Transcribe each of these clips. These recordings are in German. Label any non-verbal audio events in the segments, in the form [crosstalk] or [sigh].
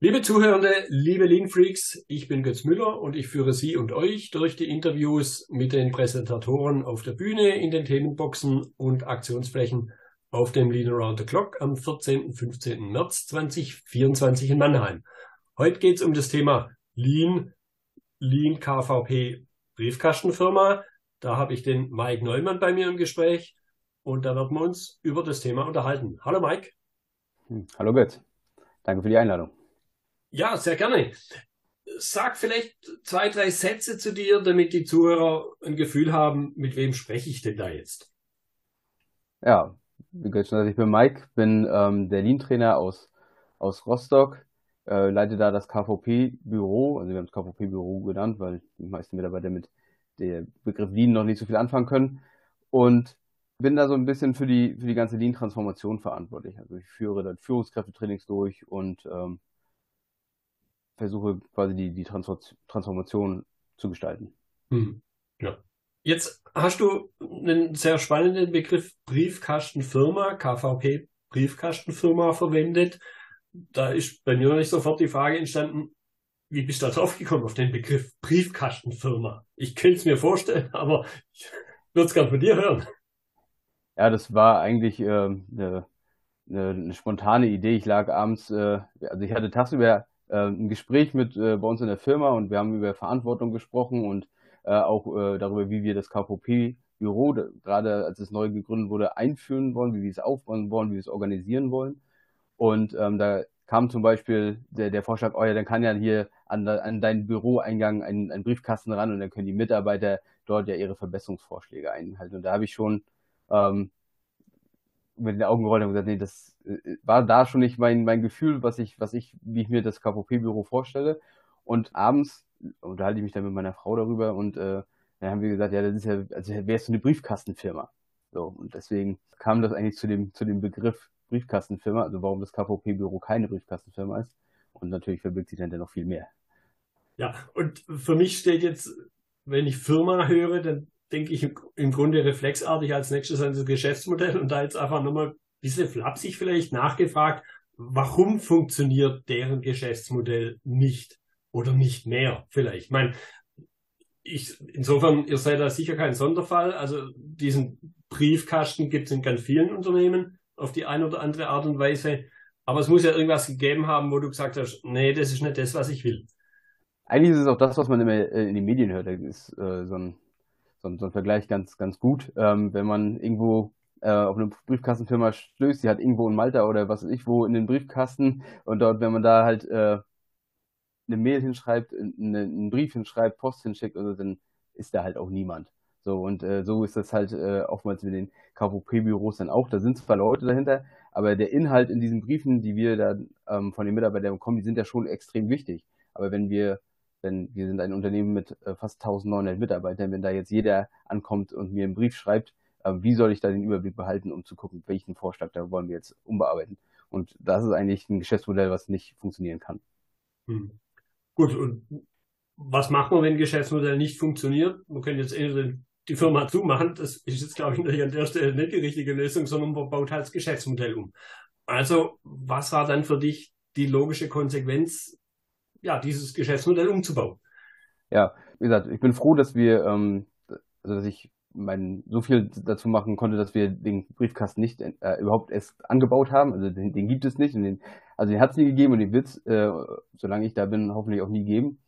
Liebe Zuhörende, liebe Lean Freaks, ich bin Götz Müller und ich führe Sie und euch durch die Interviews mit den Präsentatoren auf der Bühne, in den Themenboxen und Aktionsflächen auf dem Lean Around the Clock am 14. und 15. März 2024 in Mannheim. Heute geht es um das Thema Lean, Lean KVP Briefkastenfirma. Da habe ich den Mike Neumann bei mir im Gespräch und da werden wir uns über das Thema unterhalten. Hallo Mike. Hm, hallo Götz. Danke für die Einladung. Ja, sehr gerne. Sag vielleicht zwei, drei Sätze zu dir, damit die Zuhörer ein Gefühl haben, mit wem spreche ich denn da jetzt? Ja, wie gesagt, ich bin Mike, bin ähm, der Lean-Trainer aus, aus Rostock, äh, leite da das KVP-Büro, also wir haben das KVP-Büro genannt, weil die meisten Mitarbeiter mit dem Begriff Lean noch nicht so viel anfangen können und bin da so ein bisschen für die, für die ganze Lean-Transformation verantwortlich. Also ich führe dann Führungskräftetrainings durch und ähm, versuche quasi die, die Transformation zu gestalten. Hm. Ja. Jetzt hast du einen sehr spannenden Begriff Briefkastenfirma, KVP Briefkastenfirma verwendet. Da ist bei mir nicht sofort die Frage entstanden, wie bist du da drauf gekommen auf den Begriff Briefkastenfirma? Ich könnte es mir vorstellen, [laughs] aber ich würde es gerne von dir hören. Ja, das war eigentlich äh, eine, eine, spontane Idee. Ich lag abends, äh, also ich hatte tagsüber ein Gespräch mit äh, bei uns in der Firma und wir haben über Verantwortung gesprochen und äh, auch äh, darüber, wie wir das KVP-Büro, gerade als es neu gegründet wurde, einführen wollen, wie wir es aufbauen wollen, wie wir es organisieren wollen. Und ähm, da kam zum Beispiel der, der Vorschlag, oh ja, dann kann ja hier an, an deinen Büroeingang ein, ein Briefkasten ran und dann können die Mitarbeiter dort ja ihre Verbesserungsvorschläge einhalten. Und da habe ich schon ähm, mit den Augen gerollt und gesagt, nee, das äh, war da schon nicht mein, mein Gefühl, was ich, was ich, wie ich mir das KVP-Büro vorstelle. Und abends unterhalte ich mich dann mit meiner Frau darüber und äh, dann haben wir gesagt, ja, das ist ja, also es so eine Briefkastenfirma. So, und deswegen kam das eigentlich zu dem, zu dem Begriff Briefkastenfirma, also warum das KVP-Büro keine Briefkastenfirma ist. Und natürlich verbirgt sich dann noch viel mehr. Ja, und für mich steht jetzt, wenn ich Firma höre, dann denke ich, im Grunde reflexartig als nächstes an das Geschäftsmodell und da jetzt einfach nochmal ein bisschen flapsig vielleicht nachgefragt, warum funktioniert deren Geschäftsmodell nicht oder nicht mehr vielleicht? Ich meine, ich, insofern, ihr seid da sicher kein Sonderfall. Also diesen Briefkasten gibt es in ganz vielen Unternehmen auf die eine oder andere Art und Weise. Aber es muss ja irgendwas gegeben haben, wo du gesagt hast, nee, das ist nicht das, was ich will. Eigentlich ist es auch das, was man immer äh, in den Medien hört. Da ist äh, so ein so, so ein Vergleich ganz, ganz gut. Ähm, wenn man irgendwo äh, auf eine Briefkastenfirma stößt, die hat irgendwo in Malta oder was weiß ich wo in den Briefkasten und dort, wenn man da halt äh, eine Mail hinschreibt, eine, einen Brief hinschreibt, Post hinschickt oder dann ist da halt auch niemand. So, und äh, so ist das halt äh, oftmals mit den KVP-Büros dann auch. Da sind zwar Leute dahinter, aber der Inhalt in diesen Briefen, die wir da ähm, von den Mitarbeitern bekommen, die sind ja schon extrem wichtig. Aber wenn wir denn wir sind ein Unternehmen mit äh, fast 1900 Mitarbeitern. Wenn da jetzt jeder ankommt und mir einen Brief schreibt, äh, wie soll ich da den Überblick behalten, um zu gucken, welchen Vorschlag da wollen wir jetzt umbearbeiten? Und das ist eigentlich ein Geschäftsmodell, was nicht funktionieren kann. Hm. Gut, und was machen wir, wenn ein Geschäftsmodell nicht funktioniert? Wir können jetzt entweder die Firma zumachen, das ist jetzt, glaube ich, an der Stelle nicht die richtige Lösung, sondern man baut halt das Geschäftsmodell um. Also, was war dann für dich die logische Konsequenz, ja, dieses Geschäftsmodell umzubauen. Ja, wie gesagt, ich bin froh, dass wir, ähm, also dass ich mein, so viel dazu machen konnte, dass wir den Briefkasten nicht äh, überhaupt erst angebaut haben. Also den, den gibt es nicht. Den, also den hat es nie gegeben und den wird es, äh, solange ich da bin, hoffentlich auch nie geben.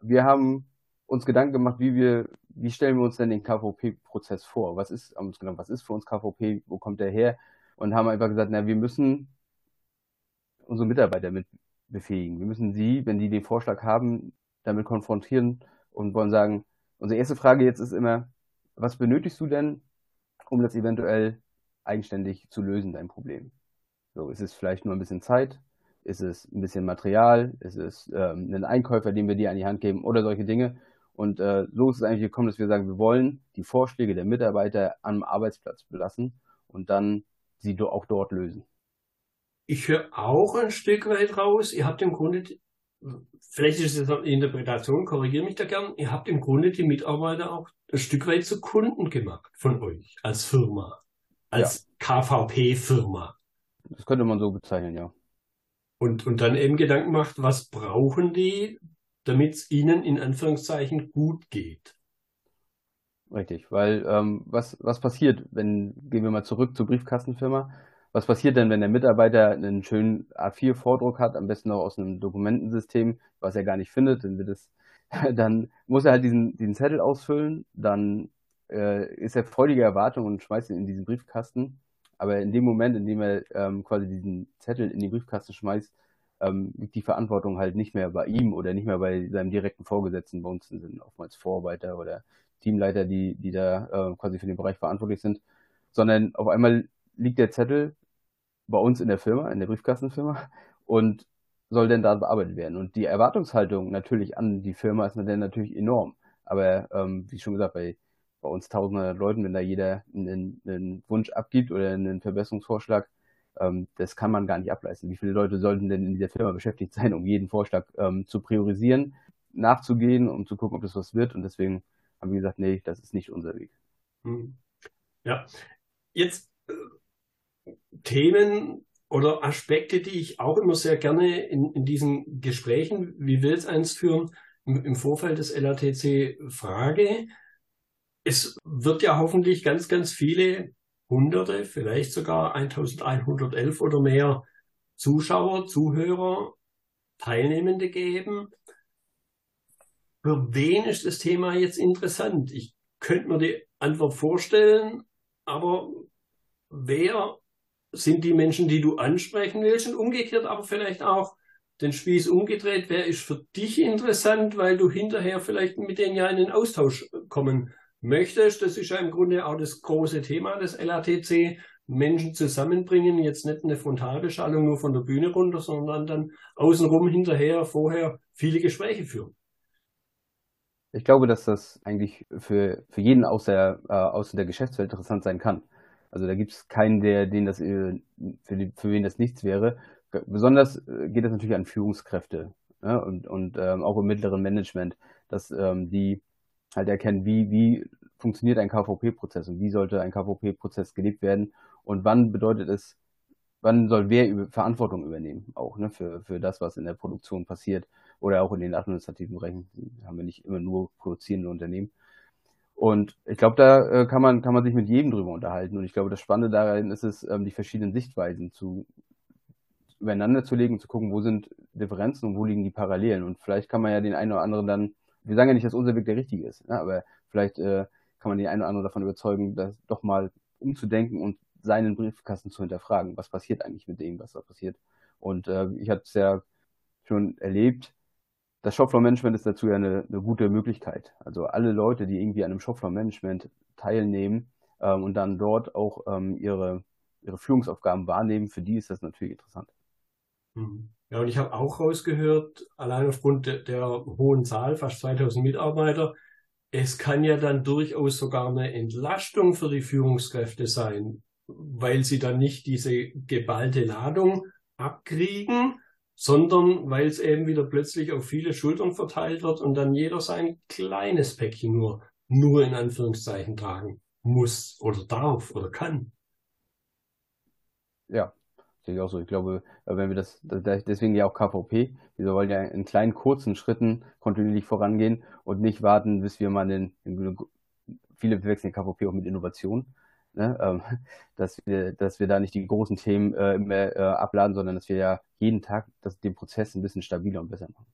Wir haben uns Gedanken gemacht, wie wir, wie stellen wir uns denn den KVP-Prozess vor? Was ist, haben uns gedacht, was ist für uns KVP? Wo kommt der her? Und haben einfach gesagt, na, wir müssen unsere Mitarbeiter mit befähigen. Wir müssen sie, wenn die den Vorschlag haben, damit konfrontieren und wollen sagen, unsere erste Frage jetzt ist immer, was benötigst du denn, um das eventuell eigenständig zu lösen, dein Problem? So, ist es vielleicht nur ein bisschen Zeit? Ist es ein bisschen Material? Ist es ähm, ein Einkäufer, den wir dir an die Hand geben oder solche Dinge? Und äh, so ist es eigentlich gekommen, dass wir sagen, wir wollen die Vorschläge der Mitarbeiter am Arbeitsplatz belassen und dann sie auch dort lösen ich höre auch ein Stück weit raus, ihr habt im Grunde, vielleicht ist es eine Interpretation, korrigiere mich da gern, ihr habt im Grunde die Mitarbeiter auch ein Stück weit zu Kunden gemacht von euch als Firma, als ja. KVP-Firma. Das könnte man so bezeichnen, ja. Und, und dann eben Gedanken macht, was brauchen die, damit es ihnen in Anführungszeichen gut geht. Richtig, weil ähm, was, was passiert, wenn, gehen wir mal zurück zur Briefkastenfirma, was passiert denn, wenn der Mitarbeiter einen schönen A4-Vordruck hat, am besten noch aus einem Dokumentensystem, was er gar nicht findet, dann wird es, [laughs] dann muss er halt diesen, diesen Zettel ausfüllen, dann äh, ist er freudige Erwartung und schmeißt ihn in diesen Briefkasten. Aber in dem Moment, in dem er ähm, quasi diesen Zettel in den Briefkasten schmeißt, ähm, liegt die Verantwortung halt nicht mehr bei ihm oder nicht mehr bei seinem direkten Vorgesetzten. Bei uns sind oftmals Vorarbeiter oder Teamleiter, die, die da äh, quasi für den Bereich verantwortlich sind, sondern auf einmal liegt der Zettel bei uns in der Firma, in der Briefkastenfirma und soll denn da bearbeitet werden. Und die Erwartungshaltung natürlich an die Firma ist dann natürlich enorm. Aber ähm, wie schon gesagt, bei, bei uns tausende Leuten, wenn da jeder einen, einen Wunsch abgibt oder einen Verbesserungsvorschlag, ähm, das kann man gar nicht ableisten. Wie viele Leute sollten denn in dieser Firma beschäftigt sein, um jeden Vorschlag ähm, zu priorisieren, nachzugehen, um zu gucken, ob das was wird. Und deswegen haben wir gesagt, nee, das ist nicht unser Weg. Hm. Ja, jetzt Themen oder Aspekte, die ich auch immer sehr gerne in, in diesen Gesprächen, wie will es eins führen, im, im Vorfeld des LATC frage. Es wird ja hoffentlich ganz, ganz viele Hunderte, vielleicht sogar 1111 oder mehr Zuschauer, Zuhörer, Teilnehmende geben. Für wen ist das Thema jetzt interessant? Ich könnte mir die Antwort vorstellen, aber wer sind die Menschen, die du ansprechen willst? Und umgekehrt aber vielleicht auch den Spieß umgedreht, wer ist für dich interessant, weil du hinterher vielleicht mit denen ja in den Austausch kommen möchtest. Das ist ja im Grunde auch das große Thema des LATC. Menschen zusammenbringen, jetzt nicht eine Frontalbeschallung nur von der Bühne runter, sondern dann außenrum hinterher vorher viele Gespräche führen. Ich glaube, dass das eigentlich für, für jeden aus der, äh, aus der Geschäftswelt interessant sein kann. Also da gibt es keinen, der, den das, äh, für, die, für wen das nichts wäre. Besonders äh, geht es natürlich an Führungskräfte ja, und, und ähm, auch im mittleren Management, dass ähm, die halt erkennen, wie, wie funktioniert ein KVP-Prozess und wie sollte ein KVP-Prozess gelebt werden und wann bedeutet es, wann soll wer Verantwortung übernehmen, auch ne, für, für das, was in der Produktion passiert oder auch in den administrativen Bereichen. Haben wir nicht immer nur produzierende Unternehmen. Und ich glaube, da äh, kann man kann man sich mit jedem drüber unterhalten. Und ich glaube, das Spannende darin ist es, ähm, die verschiedenen Sichtweisen zu übereinander zu legen und zu gucken, wo sind Differenzen und wo liegen die Parallelen. Und vielleicht kann man ja den einen oder anderen dann, wir sagen ja nicht, dass unser Weg der richtige ist, ne? aber vielleicht äh, kann man den einen oder anderen davon überzeugen, das doch mal umzudenken und seinen Briefkasten zu hinterfragen. Was passiert eigentlich mit dem, was da passiert? Und äh, ich hatte es ja schon erlebt, das Shopfloor-Management ist dazu ja eine, eine, gute Möglichkeit. Also alle Leute, die irgendwie an einem Shopfloor-Management teilnehmen ähm, und dann dort auch ähm, ihre, ihre Führungsaufgaben wahrnehmen, für die ist das natürlich interessant. Mhm. Ja, und ich habe auch rausgehört, allein aufgrund der, der hohen Zahl, fast 2000 Mitarbeiter, es kann ja dann durchaus sogar eine Entlastung für die Führungskräfte sein, weil sie dann nicht diese geballte Ladung abkriegen, sondern weil es eben wieder plötzlich auf viele Schultern verteilt wird und dann jeder sein kleines Päckchen nur, nur in Anführungszeichen tragen muss oder darf oder kann. Ja, sehe ich auch so. Ich glaube, wenn wir das, deswegen ja auch KVP, wir wollen ja in kleinen, kurzen Schritten kontinuierlich vorangehen und nicht warten, bis wir mal den, viele verwechseln KVP auch mit Innovation ne, ähm, [laughs] dass, wir, dass wir da nicht die großen Themen äh, immer äh, abladen, sondern dass wir ja jeden Tag das, den Prozess ein bisschen stabiler und besser machen.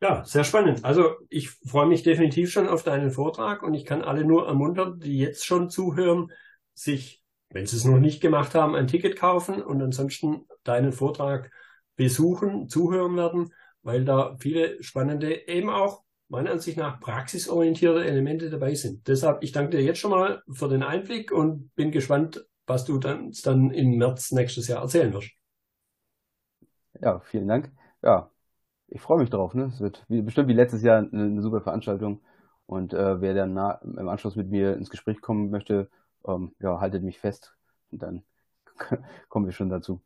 Ja, sehr spannend. Also ich freue mich definitiv schon auf deinen Vortrag und ich kann alle nur ermuntern, die jetzt schon zuhören, sich, wenn sie es noch nicht gemacht haben, ein Ticket kaufen und ansonsten deinen Vortrag besuchen, zuhören werden, weil da viele spannende, eben auch meiner Ansicht nach praxisorientierte Elemente dabei sind. Deshalb, ich danke dir jetzt schon mal für den Einblick und bin gespannt, was du dann, dann im März nächstes Jahr erzählen wirst. Ja, vielen Dank. Ja, ich freue mich drauf. Ne? Es wird wie, bestimmt wie letztes Jahr eine, eine super Veranstaltung. Und äh, wer dann im Anschluss mit mir ins Gespräch kommen möchte, ähm, ja, haltet mich fest und dann [laughs] kommen wir schon dazu.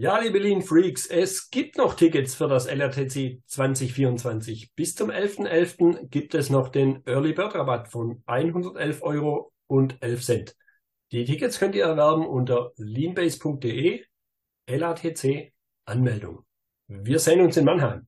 Ja, liebe Lean Freaks, es gibt noch Tickets für das LRTC 2024. Bis zum 11.11. .11. gibt es noch den Early Bird Rabatt von 111 Euro und 11 Cent. Die Tickets könnt ihr erwerben unter leanbase.de LATC Anmeldung. Wir sehen uns in Mannheim.